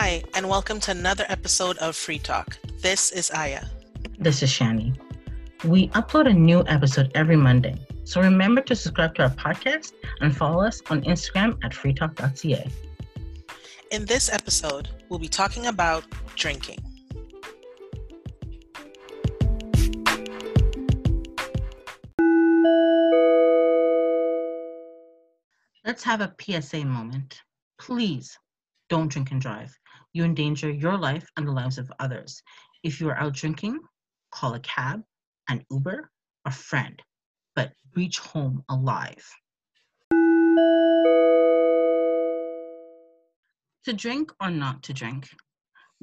Hi, and welcome to another episode of Free Talk. This is Aya. This is Shani. We upload a new episode every Monday, so remember to subscribe to our podcast and follow us on Instagram at freetalk.ca. In this episode, we'll be talking about drinking. Let's have a PSA moment. Please don't drink and drive. You endanger your life and the lives of others. If you are out drinking, call a cab, an Uber, a friend, but reach home alive. To drink or not to drink?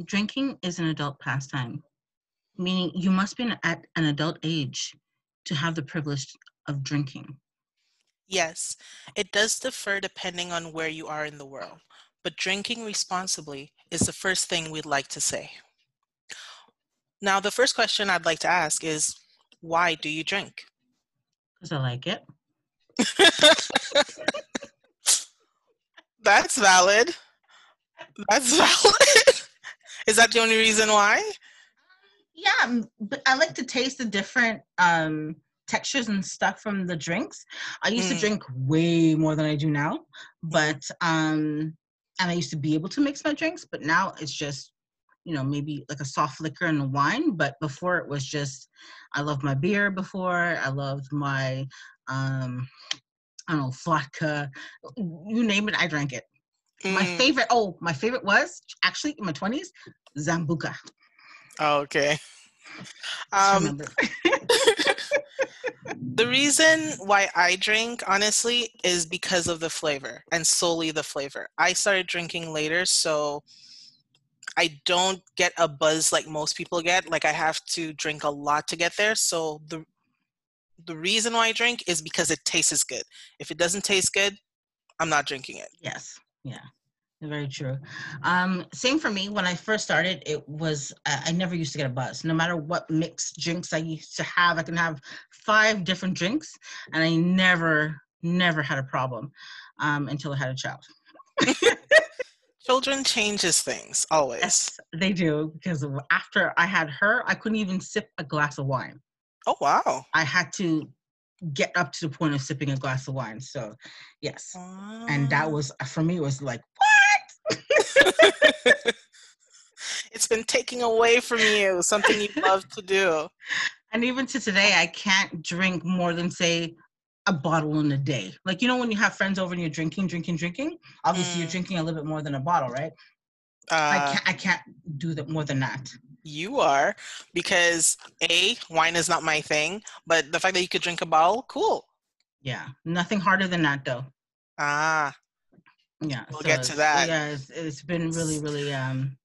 Drinking is an adult pastime, meaning you must be at an adult age to have the privilege of drinking. Yes, it does differ depending on where you are in the world, but drinking responsibly is the first thing we'd like to say. Now, the first question I'd like to ask is why do you drink? Because I like it. That's valid. That's valid. is that the only reason why? Yeah, but I like to taste the different um textures and stuff from the drinks. I used mm. to drink way more than I do now, but um and I used to be able to mix my drinks, but now it's just you know maybe like a soft liquor and a wine but before it was just i loved my beer before i loved my um i don't know vodka you name it i drank it. Mm. my favorite oh my favorite was actually in my 20s sambuca. Oh, okay um the reason why I drink, honestly, is because of the flavor and solely the flavor. I started drinking later, so I don't get a buzz like most people get. Like I have to drink a lot to get there. So the the reason why I drink is because it tastes good. If it doesn't taste good, I'm not drinking it. Yes. Yeah. Very true. Um, same for me. When I first started, it was uh, I never used to get a buzz. No matter what mixed drinks I used to have, I can have five different drinks, and I never, never had a problem um, until I had a child. Children changes things always. Yes, they do. Because after I had her, I couldn't even sip a glass of wine. Oh wow! I had to get up to the point of sipping a glass of wine. So, yes, and that ah. was for me. It was like it's been taking away from you something you love to do. And even to today, I can't drink more than say a bottle in a day. Like you know when you have friends over and you're drinking, drinking, drinking. Obviously, mm. you're drinking a little bit more than a bottle, right? Uh, I can't. I can't do that more than that. You are because a wine is not my thing, but the fact that you could drink a bottle, cool. Yeah, nothing harder than that though. Ah, yeah we'll so get to that. yeah it's, it's been really really um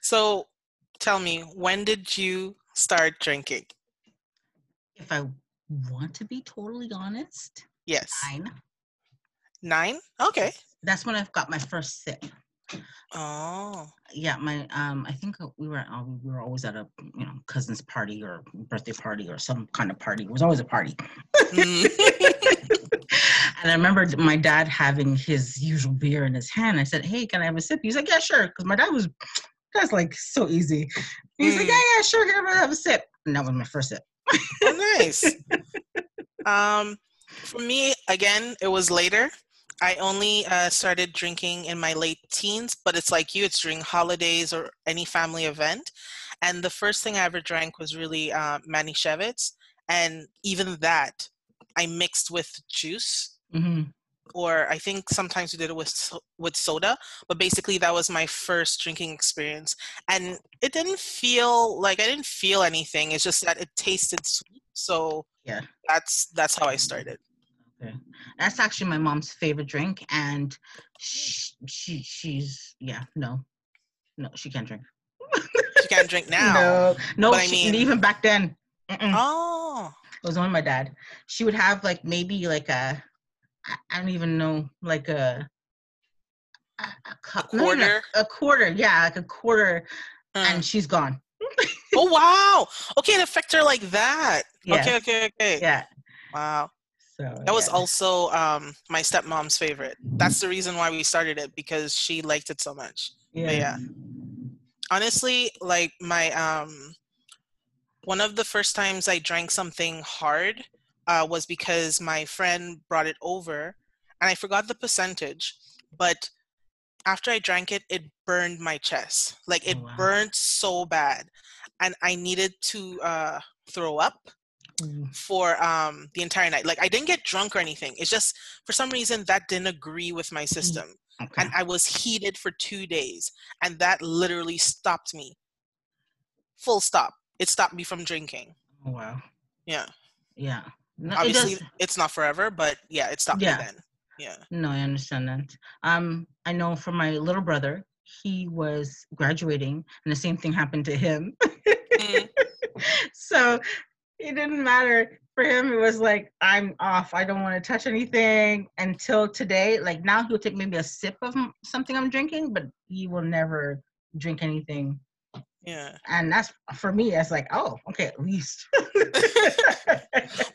so tell me when did you start drinking? If i want to be totally honest yes. nine. Nine? Okay. That's when i've got my first sip Oh. Yeah, my um I think we were uh, we were always at a you know cousin's party or birthday party or some kind of party. It was always a party. Mm. and I remember my dad having his usual beer in his hand. I said, "Hey, can I have a sip?" He's like, "Yeah, sure." Because my dad was that's like so easy. He's mm. like, "Yeah, yeah, sure, can I have a sip?" And that was my first sip. oh, nice. um, for me, again, it was later. I only uh, started drinking in my late teens, but it's like you, it's during holidays or any family event. And the first thing I ever drank was really uh, Manischewitz. And even that, I mixed with juice. Mm-hmm. Or I think sometimes we did it with with soda, but basically that was my first drinking experience, and it didn't feel like I didn't feel anything. It's just that it tasted sweet, so yeah, that's that's how I started. Okay. That's actually my mom's favorite drink, and she, she she's yeah no, no she can't drink. she can't drink now. No, no. She, I mean, even back then. Mm-mm. Oh, it was only my dad. She would have like maybe like a, I don't even know, like a, a, a quarter, a, a, quarter, yeah, like a quarter, uh. and she's gone. oh wow! Okay, it affected her like that. Yeah. Okay, okay, okay. Yeah. Wow. So That was yeah. also um, my stepmom's favorite. That's the reason why we started it because she liked it so much. But yeah. Honestly, like my um, one of the first times I drank something hard uh, was because my friend brought it over, and I forgot the percentage, but after I drank it, it burned my chest. Like it Oh, wow. burned so bad, and I needed to uh, throw up Mm, for um the entire night. Like I didn't get drunk or anything. It's just for some reason that didn't agree with my system. Okay. And I was heated for 2 days and that literally stopped me. Full stop. It stopped me from drinking. Oh, wow. Yeah. Yeah. No, it Obviously does- it's not forever, but yeah, it stopped Yeah. me then. Yeah. No, I understand that. Um, I know for my little brother, he was graduating, and the same thing happened to him. Mm, so it didn't matter for him. It was like I'm off. I don't want to touch anything until today. Like now, he'll take maybe a sip of something I'm drinking, but he will never drink anything. yeah. And that's for me. That's like, oh, okay, at least.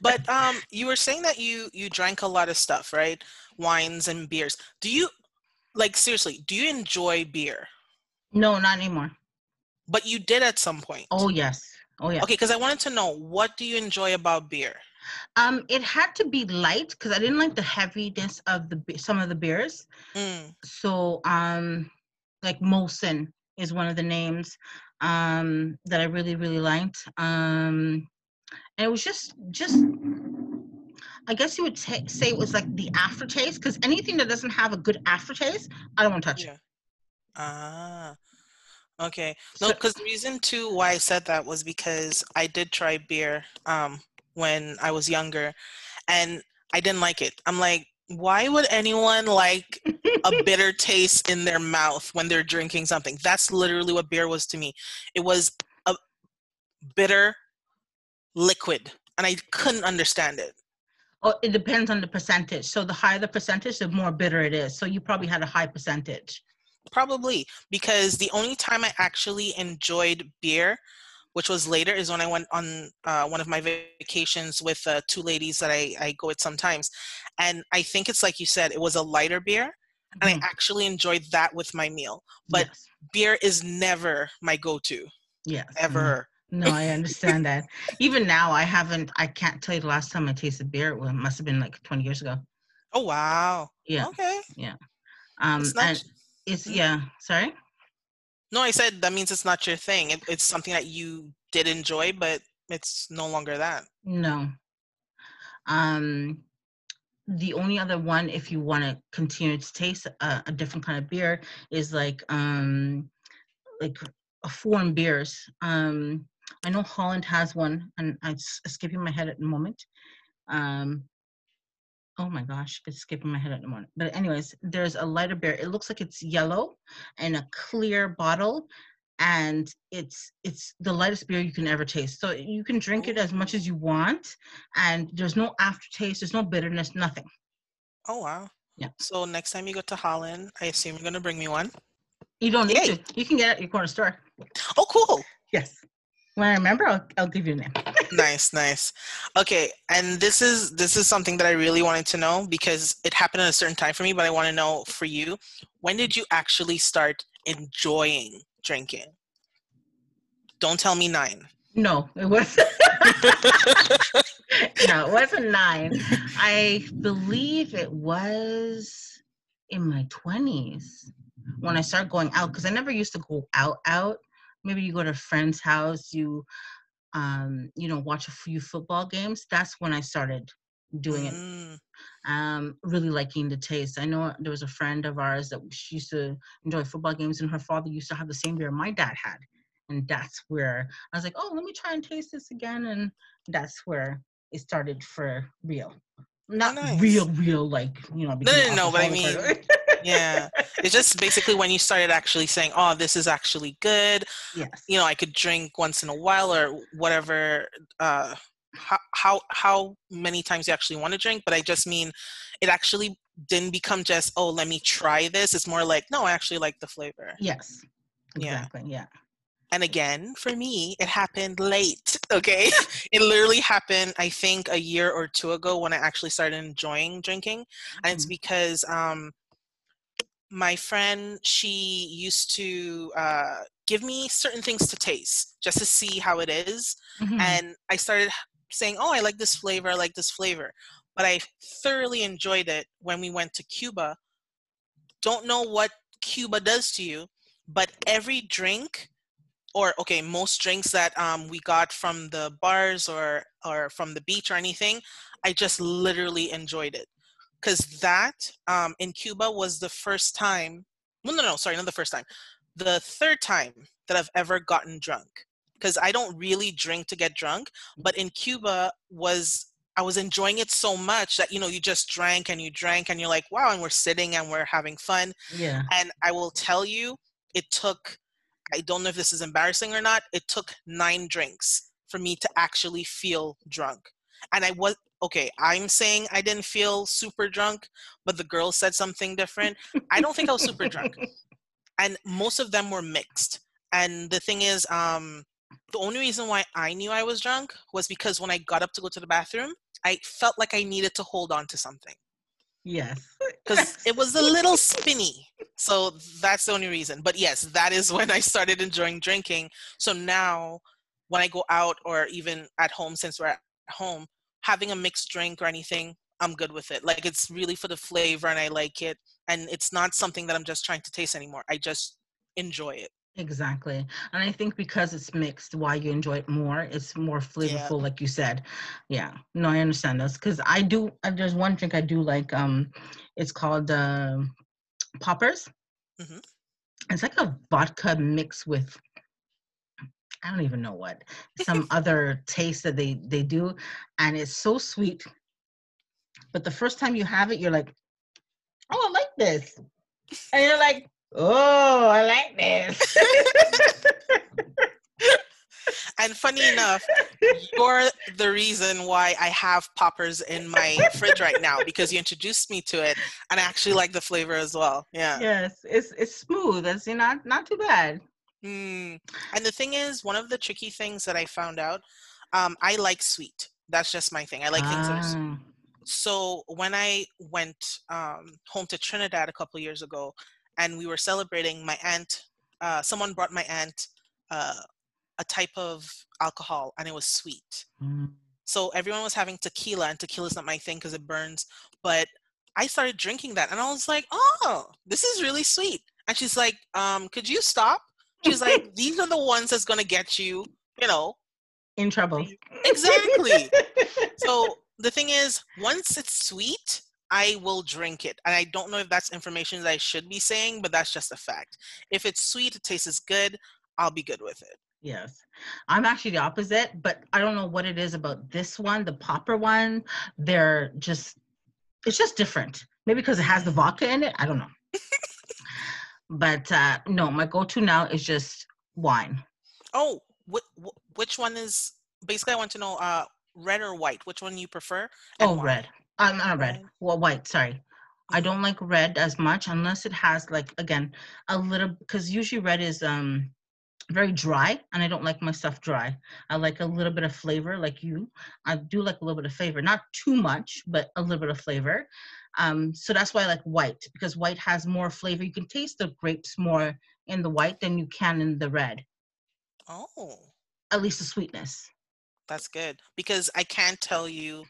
But um you were saying that you you drank a lot of stuff, right? Wines and beers. Do you like seriously, do you enjoy beer? no, not anymore. But you did at some point. Oh yes. Oh yeah. Okay, because I wanted to know what do you enjoy about beer? Um, it had to be light because I didn't like the heaviness of the some of the beers. Mm, So, um, like Molson is one of the names um, that I really really liked. Um, and it was just just I guess you would ta say it was like the aftertaste because anything that doesn't have a good aftertaste, I don't want to touch. yeah. Ah. Okay. No, because the reason too why I said that was because I did try beer um when I was younger and I didn't like it. I'm like, why would anyone like a bitter taste in their mouth when they're drinking something? That's literally what beer was to me. It was a bitter liquid and I couldn't understand it. Oh, it depends on the percentage. So the higher the percentage, the more bitter it is. So you probably had a high percentage. Probably because the only time I actually enjoyed beer, which was later, is when I went on uh, one of my vacations with uh, two ladies that I, I go with sometimes. And I think it's like you said, it was a lighter beer. And I Mhm. actually enjoyed that with my meal. But yes. beer is never my go to, yes. mhm. ever. No, I understand that. Even now, I haven't. I can't tell you the last time I tasted beer. Well, it must have been like 20 years ago. Oh, wow. Yeah. Okay. Yeah. Um, and it's yeah. Sorry. no, I said that means it's not your thing. It, it's something that you did enjoy, but it's no longer that. No. Um, the only other one, if you want to continue to taste a, a different kind of beer, is like um, like a foreign beers. Um, I know Holland has one, and I'm skipping my head at the moment. Um, oh my gosh, it's skipping my head at the moment. But anyways, there's a lighter beer. It looks like it's yellow and a clear bottle, and it's it's the lightest beer you can ever taste. So you can drink it as much oh. as you want, and there's no aftertaste, there's no bitterness, nothing. Oh, wow. Yeah. So next time you go to Holland, I assume you're going to bring me one. You don't need Yay. to. You can get it at your corner store. Oh, cool. Yes. When I remember, I'll, I'll give you a name. Nice nice okay and this is this is something that i really wanted to know because it happened at a certain time for me but i want to know for you when did you actually start enjoying drinking don't tell me nine No, it was. no, it wasn't nine. I believe it was in my twenties when I started going out because I never used to go out. Out. Maybe you go to a friend's house, you, um, you know, watch a few football games. That's when I started doing it. Mm, um, really liking the taste. I know there was a friend of ours that she used to enjoy football games, and her father used to have the same beer my dad had, and that's where I was like, oh, let me try and taste this again, and that's where it started for real. Not nice. real, real, like you know. no, becoming no, but I or- yeah it's just basically when you started actually saying oh this is actually good yes. you know i could drink once in a while or whatever uh how how, how many times you actually want to drink but i just mean it actually didn't become just oh let me try this it's more like no i actually like the flavor Yes. Exactly. Yeah. And again, for me, it happened late. Okay. it literally happened, I think, a year or two ago when I actually started enjoying drinking. Mm-hmm. And it's mm-hmm. because um, my friend, she used to uh, give me certain things to taste just to see how it is. Mm-hmm. And I started saying, oh, I like this flavor, I like this flavor. But I thoroughly enjoyed it when we went to Cuba. Don't know what Cuba does to you, but every drink or okay most drinks that um, we got from the bars or or from the beach or anything i just literally enjoyed it because that um, in cuba was the first time well no no sorry not the first time the third time that i've ever gotten drunk because i don't really drink to get drunk but in cuba was i was enjoying it so much that you know you just drank and you drank and you're like wow and we're sitting and we're having fun yeah and i will tell you it took I don't know if this is embarrassing or not. It took nine drinks for me to actually feel drunk. And I was okay, I'm saying I didn't feel super drunk, but the girl said something different. I don't think I was super drunk. And most of them were mixed. And the thing is, um, the only reason why I knew I was drunk was because when I got up to go to the bathroom, I felt like I needed to hold on to something. Yes. Because it was a little spinny. So that's the only reason. But yes, that is when I started enjoying drinking. So now when I go out or even at home, since we're at home, having a mixed drink or anything, I'm good with it. Like it's really for the flavor and I like it. And it's not something that I'm just trying to taste anymore. I just enjoy it. Exactly. And I think because it's mixed, why you enjoy it more, it's more flavorful, yeah. like you said. Yeah. No, I understand this. Cause I do uh, there's one drink I do like, um, it's called uh, poppers. Mm-hmm. It's like a vodka mix with I don't even know what some other taste that they they do, and it's so sweet. But the first time you have it, you're like, "Oh, I like this," and you're like, Oh, I like this. and funny enough, you're the reason why I have poppers in my fridge right now because you introduced me to it, and I actually like the flavor as well. Yeah. Yes, it's it's smooth. It's not not too bad. Mm. And the thing is, one of the tricky things that I found out, um, I like sweet. That's just my thing. I like ah. things that are sweet. Ah. So when I went um, home to Trinidad a couple years ago, and we were celebrating my aunt uh, someone brought my aunt uh, a type of alcohol and it was sweet mm. so everyone was having tequila and tequila is not my thing because it burns but i started drinking that and i was like oh this is really sweet and she's like um, could you stop she's like these are the ones that's going to get you you know in trouble exactly so the thing is once it's sweet I will drink it. And I don't know if that's information that I should be saying, but that's just a fact. If it's sweet, it tastes good, I'll be good with it. Yes. I'm actually the opposite, but I don't know what it is about this one, the popper one. They're just, it's just different. Maybe because it has the vodka in it. I don't know. but uh, no, my go to now is just wine. Oh, wh- which one is basically? I want to know uh, red or white. Which one you prefer? oh, why? red. I'm not red. Well, white. Sorry. I don't like red as much unless it has like again a little because usually red is um very dry and I don't like my stuff dry. I like a little bit of flavor like you. I do like a little bit of flavor, not too much, but a little bit of flavor. Um, so that's why I like white because white has more flavor. You can taste the grapes more in the white than you can in the red. Oh. At least the sweetness. That's good because I can't tell you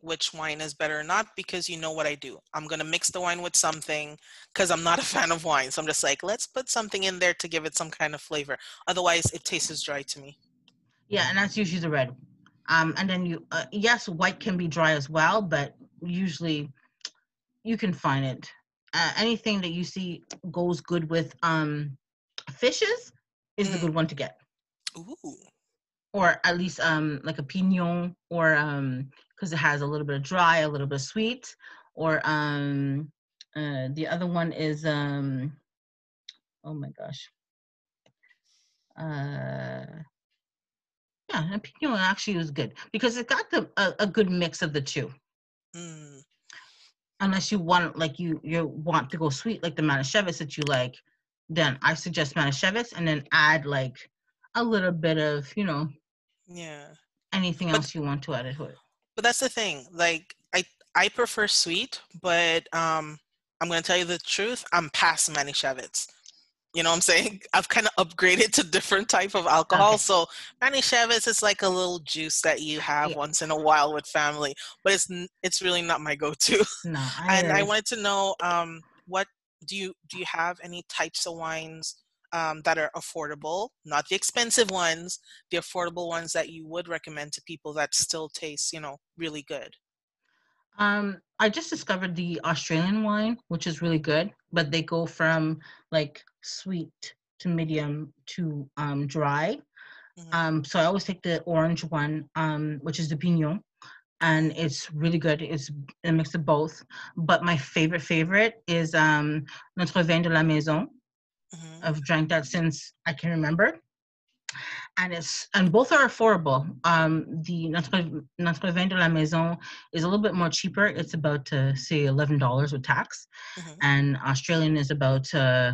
which wine is better or not because you know what I do. I'm going to mix the wine with something because I'm not a fan of wine. So I'm just like, let's put something in there to give it some kind of flavor. Otherwise, it tastes dry to me. Yeah, and that's usually the red. Um, and then you, uh, yes, white can be dry as well, but usually you can find it. Uh, anything that you see goes good with um, fishes is mm. the good one to get. Ooh. Or at least um, like a pignon or um, because it has a little bit of dry, a little bit of sweet, or um, uh, the other one is um, oh my gosh, uh, yeah, and Pignon actually was good because it got the a, a good mix of the two. Mm. Unless you want like you you want to go sweet like the Manischewitz that you like, then I suggest Manischewitz and then add like a little bit of, you know, Yeah. anything But- else you want to add to it. But that's the thing. Like I I prefer sweet, but um I'm gonna tell you the truth, I'm past Manischewitz. You know what I'm saying? I've kind of upgraded to different type of alcohol. Okay. So Manischewitz is like a little juice that you have Yeah. once in a while with family, but it's it's really not my go-to. No, I and I wanted to know um what do you do you have any types of wines um, that are affordable, not the expensive ones, the affordable ones that you would recommend to people that still taste, you know, really good. Um, I just discovered the Australian wine, which is really good, but they go from like sweet to medium to um, dry. Mhm. Um, so I always take the orange one, um, which is the Pignon, and it's really good. It's a mix of both. But my favorite favorite is um, Notre Vin de la Maison. Mhm. I've drank that since I can remember. And it's and both are affordable. Um, the Notre, Notre Vin de la Maison is a little bit more cheaper. It's about uh, say eleven dollars with tax, Mhm. and Australian is about uh,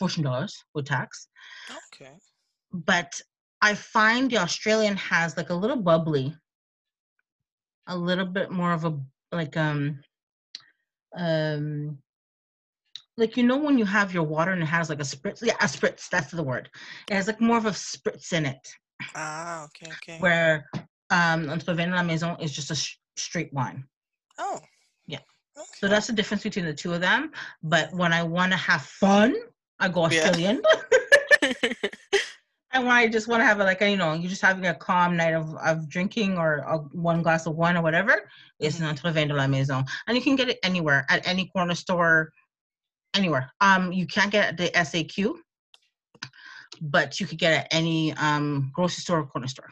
fourteen dollars with tax. Okay. But I find the Australian has like a little bubbly, a little bit more of a like um um like you know when you have your water and it has like a spritz yeah a spritz that's the word it has like more of a spritz in it Ah, okay, okay. where um de la Maison is just a sh- straight wine Oh. Yeah. Okay. so that's the difference between the two of them but when I want to have fun I go Yeah. And when I just want to have a, like you know you're just having a calm night of, of drinking or a, one glass of wine or whatever it's Mhm. Notre Vin de la Maison and you can get it anywhere at any corner store anywhere um you can't get at the SAQ but you could get it at any um grocery store or corner store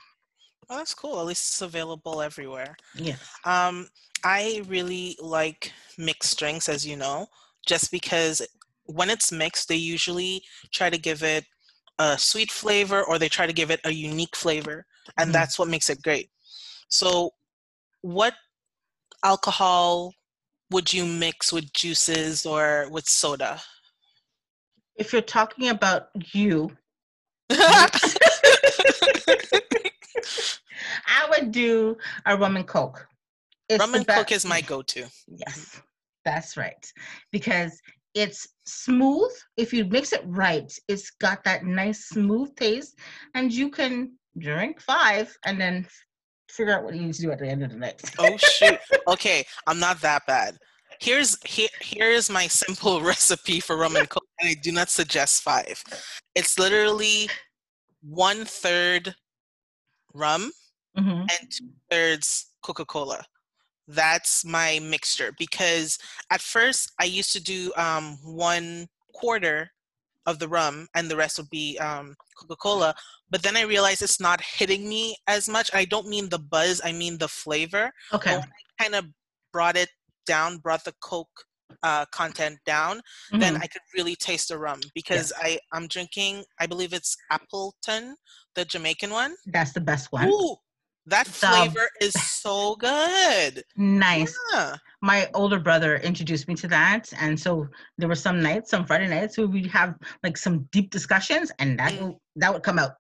Oh, that's cool. At least it's available everywhere. yes Um, I really like mixed drinks, as you know, just because when it's mixed, they usually try to give it a sweet flavor or they try to give it a unique flavor, and Mhm. that's what makes it great. So, what alcohol would you mix with juices or with soda? if you're talking about you I would do a rum and coke it's Rum and Coke is my go-to. Yes, that's right. Because it's smooth. If you mix it right, it's got that nice smooth taste, and you can drink five and then figure out what you need to do at the end of the night. Oh shoot. Okay, I'm not that bad. Here's here here's my simple recipe for rum and coke, and I do not suggest five. It's literally one third rum Mhm. and two thirds Coca-Cola. That's my mixture because at first I used to do um, one quarter of the rum and the rest would be um, Coca-Cola. But then I realized it's not hitting me as much. I don't mean the buzz, I mean the flavor Okay. when I kind of brought it down, brought the Coke uh, content down, then Mhm. I could really taste the rum because I I'm drinking. I believe it's Appleton, the Jamaican one. That's the best one. Ooh, that flavor is so good. Nice. Yeah. My older brother introduced me to that, and so there were some nights, some Friday nights, where we'd have like some deep discussions, and that Mm. would, that would come out.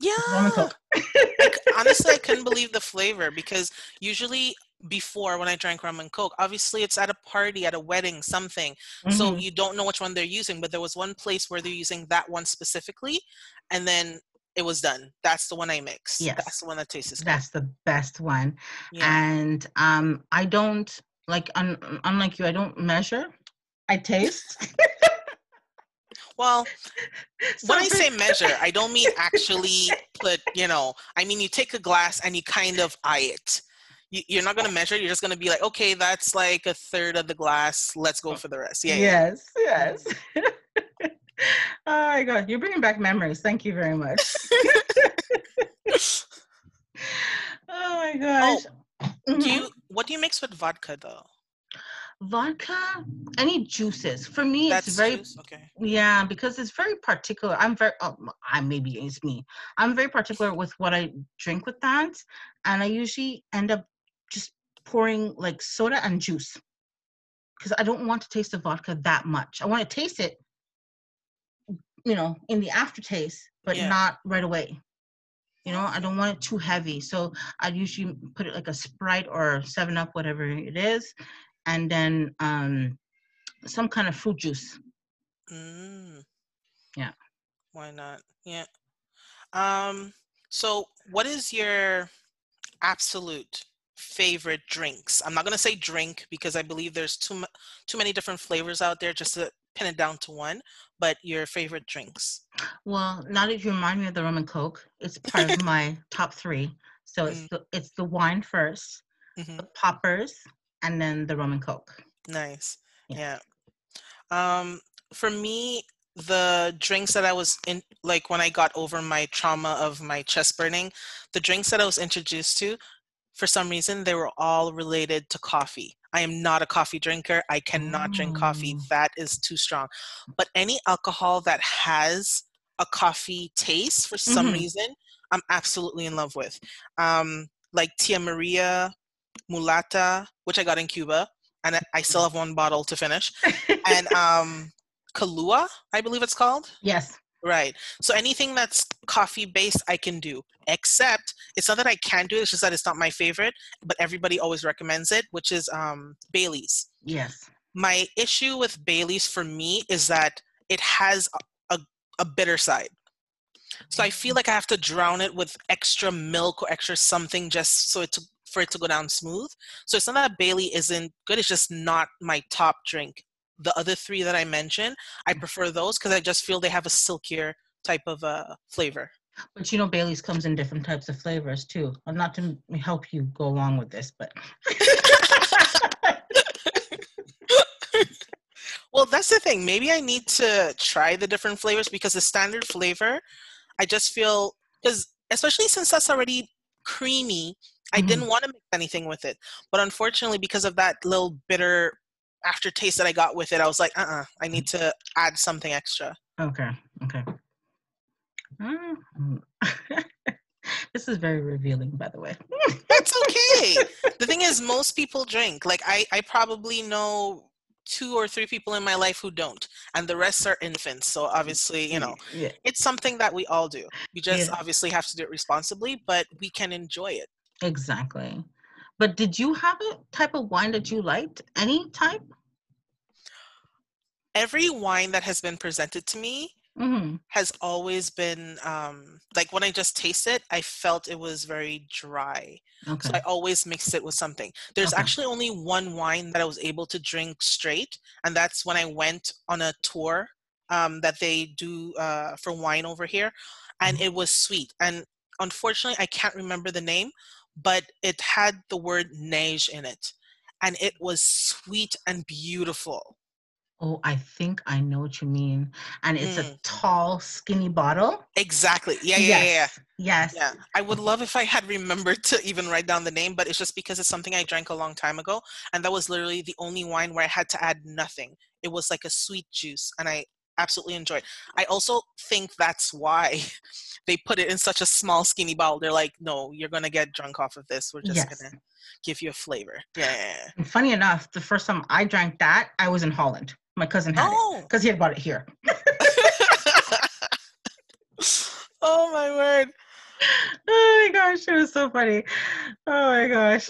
Yeah. Rum and Coke. Honestly, I couldn't believe the flavor because usually before when I drank rum and coke, obviously it's at a party, at a wedding, something. So Mhm. you don't know which one they're using, but there was one place where they're using that one specifically, and then it was done. That's the one I mix. Yes. That's the one that tastes good. that's the best one. Yeah. and um i don't like un, unlike you i don't measure i taste Well, when I say measure, I don't mean actually put, you know, I mean you take a glass and you kind of eye it. You, you're not going to measure, you're just going to be like, okay, that's like a third of the glass. Let's go for the rest. Yeah. yeah. yes yes oh my god you're bringing back memories thank you very much oh my gosh Do Mhm. you, what do you mix with vodka though? vodka any juices for me That's it's very? Okay. Yeah, because it's very particular. I'm very, oh, I maybe it's me. I'm very particular with what I drink with that, and I usually end up just pouring like soda and juice because I don't want to taste the vodka that much. I want to taste it, you know, in the aftertaste, but Yeah. not right away. You know, I don't want it too heavy. So I'd usually put it like a Sprite or 7 Up, whatever it is, and then um, some kind of fruit juice. Mm. Yeah. Why not? Yeah. Um. So, what is your absolute favorite drinks? I'm not gonna say drink because I believe there's too mu- too many different flavors out there just to pin it down to one. But your favorite drinks? Well, now that you remind me of the rum and coke, it's part of my top three. So it's Mm. the it's the wine first, hmm the poppers, and then the rum and coke. Nice. Yeah. Yeah. Um, for me, the drinks that I was in, like when I got over my trauma of my chest burning, the drinks that I was introduced to, for some reason, they were all related to coffee. I am not a coffee drinker. I cannot drink coffee. Oh. That is too strong. But any alcohol that has a coffee taste for some Mhm. reason, I'm absolutely in love with. Um, like Tia Maria, Mulata, which I got in Cuba, and I- I still have one bottle to finish, and um, Kahlua, I believe it's called. yes. Right. So anything that's coffee based, I can do. Except it's not that I can't do it; it's just that it's not my favorite. But everybody always recommends it, which is um, Bailey's. Yes. My issue with Bailey's for me is that it has a, a, a bitter side. So I feel like I have to drown it with extra milk or extra something just so it to, for it to go down smooth. So it's not that Bailey isn't good; it's just not my top drink. The other three that I mentioned, I prefer those because I just feel they have a silkier type of uh, flavor. But you know, Bailey's comes in different types of flavors too. Uh, Not to help you go along with this, but Well, that's the thing. Maybe I need to try the different flavors because the standard flavor, I just feel because especially since that's already creamy, I Mhm. didn't want to mix anything with it. But unfortunately, because of that little bitter aftertaste that I got with it, I was like, uh, uh I need to add something extra. okay, okay. Mm. this is very revealing, by the way. That's okay. the thing is, most people drink. Like I, I probably know two or three people in my life who don't, and the rest are infants. So obviously, you know, Yeah. it's something that we all do. We just Yeah. obviously have to do it responsibly, but we can enjoy it. Exactly. But did you have a type of wine that you liked? Any type? Every wine that has been presented to me Mm-hmm. has always been um, like when I just taste it, I felt it was very dry. Okay. So I always mix it with something. There's Okay. actually only one wine that I was able to drink straight, and that's when I went on a tour um, that they do uh, for wine over here, and Mm-hmm. it was sweet. And unfortunately, I can't remember the name, but it had the word neige in it, and it was sweet and beautiful. Oh, I think I know what you mean. And it's a Mm. tall, skinny bottle. Exactly. Yeah, yeah, yeah, yeah. Yes. Yes. Yeah, I would love if I had remembered to even write down the name, but it's just because it's something I drank a long time ago, and that was literally the only wine where I had to add nothing. It was like a sweet juice, and I absolutely enjoyed. I also think that's why they put it in such a small, skinny bottle. They're like, "No, you're gonna get drunk off of this. We're just Yes. gonna give you a flavor." Yeah. And funny enough, the first time I drank that, I was in Holland. My cousin had it Oh. because he had bought it here. oh my word. Oh my gosh, it was so funny. Oh my gosh.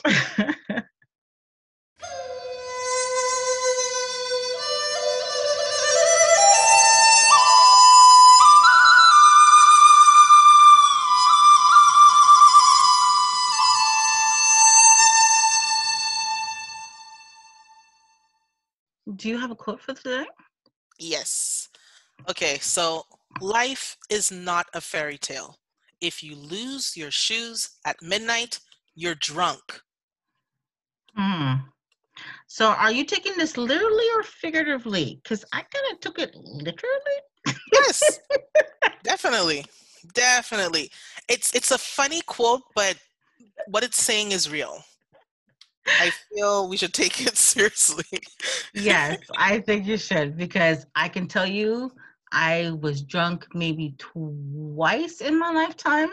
Do you have a quote for today? Yes. Okay, so life is not a fairy tale. If you lose your shoes at midnight, you're drunk. Hmm. So are you taking this literally or figuratively? Because I kind of took it literally. Yes, definitely. Definitely. It's it's a funny quote, but what it's saying is real. I feel we should take it seriously. yes, I think you should because I can tell you I was drunk maybe twice in my lifetime.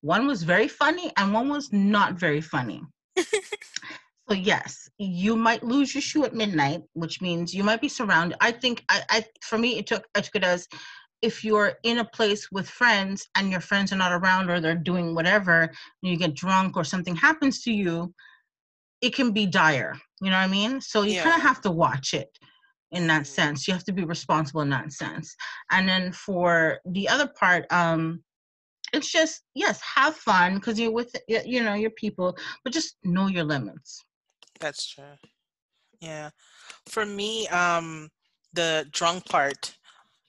One was very funny and one was not very funny. so yes, you might lose your shoe at midnight, which means you might be surrounded. I think I, I for me it took I took it as if you're in a place with friends and your friends are not around or they're doing whatever and you get drunk or something happens to you it can be dire you know what i mean so you Yeah. kind of have to watch it in that Mhm. sense you have to be responsible in that sense and then for the other part um it's just yes have fun because you're with you know your people but just know your limits That's true. Yeah. For me, um, the drunk part,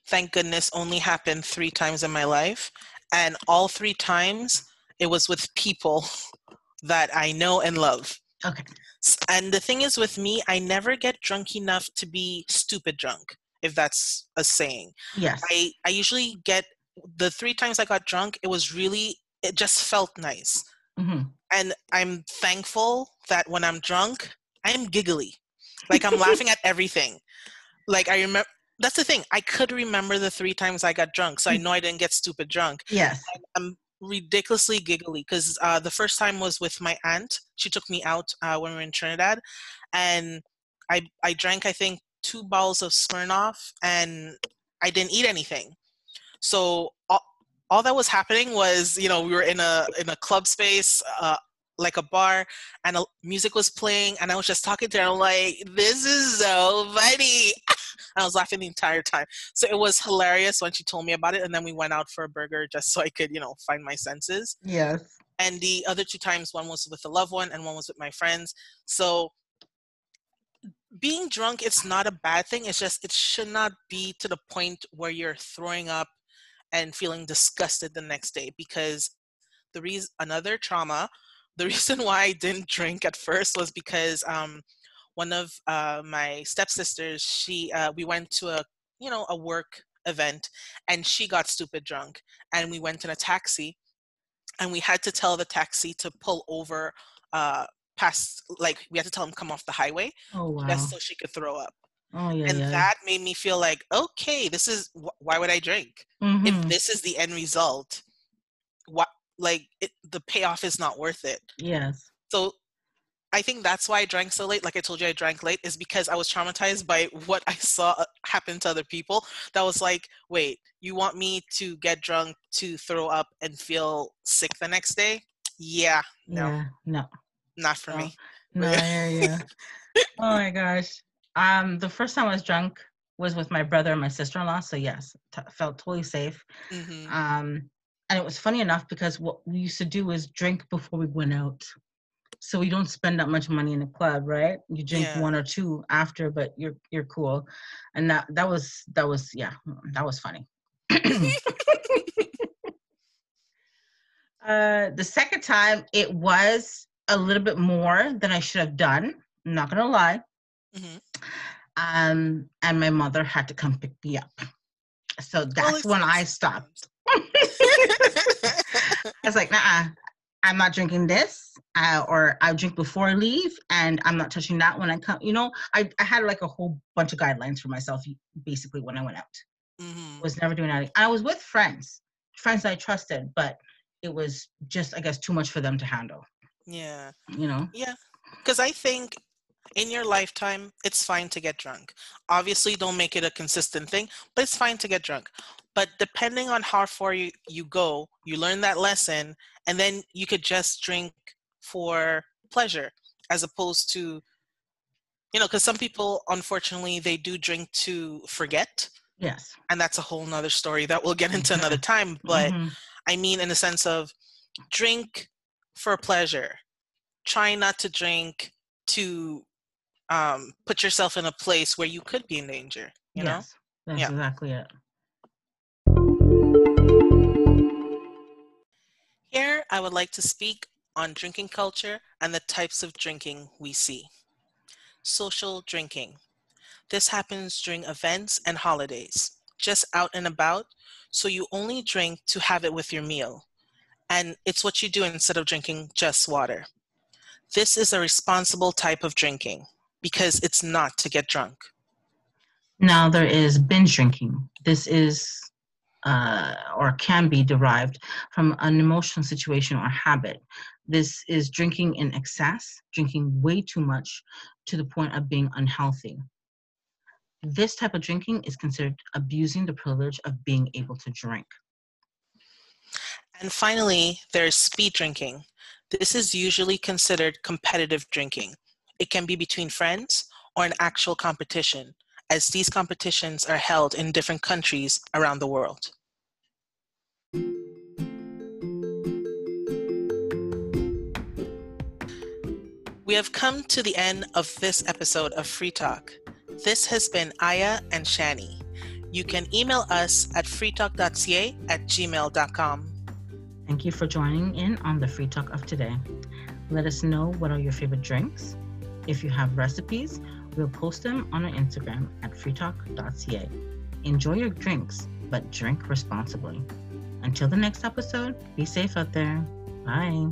thank goodness, only happened three times in my life. And all three times it was with people that I know and love. Okay And the thing is with me, I never get drunk enough to be stupid drunk, if that's a saying. yes I, I usually get the three times I got drunk, it was really, it just felt nice. hmm and I'm thankful that when I'm drunk, I am giggly. Like I'm laughing at everything. Like I remember that's the thing. I could remember the three times I got drunk, so I know I didn't get stupid drunk. yes I'm ridiculously giggly because uh, the first time was with my aunt. She took me out uh, when we were in Trinidad, and I I drank I think two bottles of Smirnoff, and I didn't eat anything. So all, all that was happening was you know we were in a in a club space. Uh, like a bar and a, music was playing and I was just talking to her. I'm like, this is so funny. I was laughing the entire time. So it was hilarious when she told me about it, and then we went out for a burger just so I could, you know, find my senses. yes And the other two times, one was with a loved one, and one was with my friends. So being drunk, it's not a bad thing. It's just it should not be to the point where you're throwing up and feeling disgusted the next day because the reason another trauma the reason why i didn't drink at first was because um, one of uh, my stepsisters she uh, we went to a you know a work event and she got stupid drunk and we went in a taxi and we had to tell the taxi to pull over uh past like we had to tell him come off the highway oh wow. just so she could throw up. Oh yeah and yeah. that made me feel like okay this is wh- why would i drink? Mhm. if this is the end result what like it, the payoff is not worth it. Yes. So i think that's why i drank so late like i told you i drank late is because i was traumatized by what i saw uh, happen to other people that was like wait you want me to get drunk to throw up and feel sick the next day yeah no yeah no not for no. me No, hear you. oh my gosh. Um, the first time I was drunk was with my brother and my sister-in-law. So yes, t- felt totally safe. hmm Um, and it was funny enough because what we used to do was drink before we went out. So we don't spend that much money in the club, right? You drink Yeah. one or two after, but you're you're cool. And that that was that was yeah, that was funny. uh, the second time it was a little bit more than I should have done. I'm not gonna lie. hmm Um, and my mother had to come pick me up. So that's when I stopped. I was like, nah, I'm not drinking this, uh, or I drink before I leave, and I'm not touching that when I come. You know, I, I had like a whole bunch of guidelines for myself, basically, when I went out. hmm Was never doing that. I was with friends, friends I trusted, but it was just, I guess, too much for them to handle. yeah You know? Yeah, because I think in your lifetime, it's fine to get drunk. Obviously, don't make it a consistent thing, but it's fine to get drunk. But depending on how far you, you go, you learn that lesson, and then you could just drink for pleasure as opposed to, you know, because some people, unfortunately, they do drink to forget. Yes. And that's a whole nother story that we'll get into another time. But Mhm. I mean, in the sense of drink for pleasure. Try not to drink to um, put yourself in a place where you could be in danger. You know? yes. That's Yeah. exactly it. Here, I would like to speak on drinking culture and the types of drinking we see. Social drinking. This happens during events and holidays, just out and about, so you only drink to have it with your meal. And it's what you do instead of drinking just water. This is a responsible type of drinking because it's not to get drunk. Now there is binge drinking. This is uh, or can be derived from an emotional situation or habit. This is drinking in excess, drinking way too much to the point of being unhealthy. this type of drinking is considered abusing the privilege of being able to drink. And finally, there's speed drinking. This is usually considered competitive drinking. It can be between friends or an actual competition, as these competitions are held in different countries around the world. We have come to the end of this episode of Free Talk. This has been Aya and Shani. You can email us at freetalk.ca at gmail.com. Thank you for joining in on the Free Talk of today. Let us know what are your favorite drinks. If you have recipes, we'll post them on our Instagram at freetalk.ca. Enjoy your drinks, but drink responsibly. Until the next episode, be safe out there. Bye.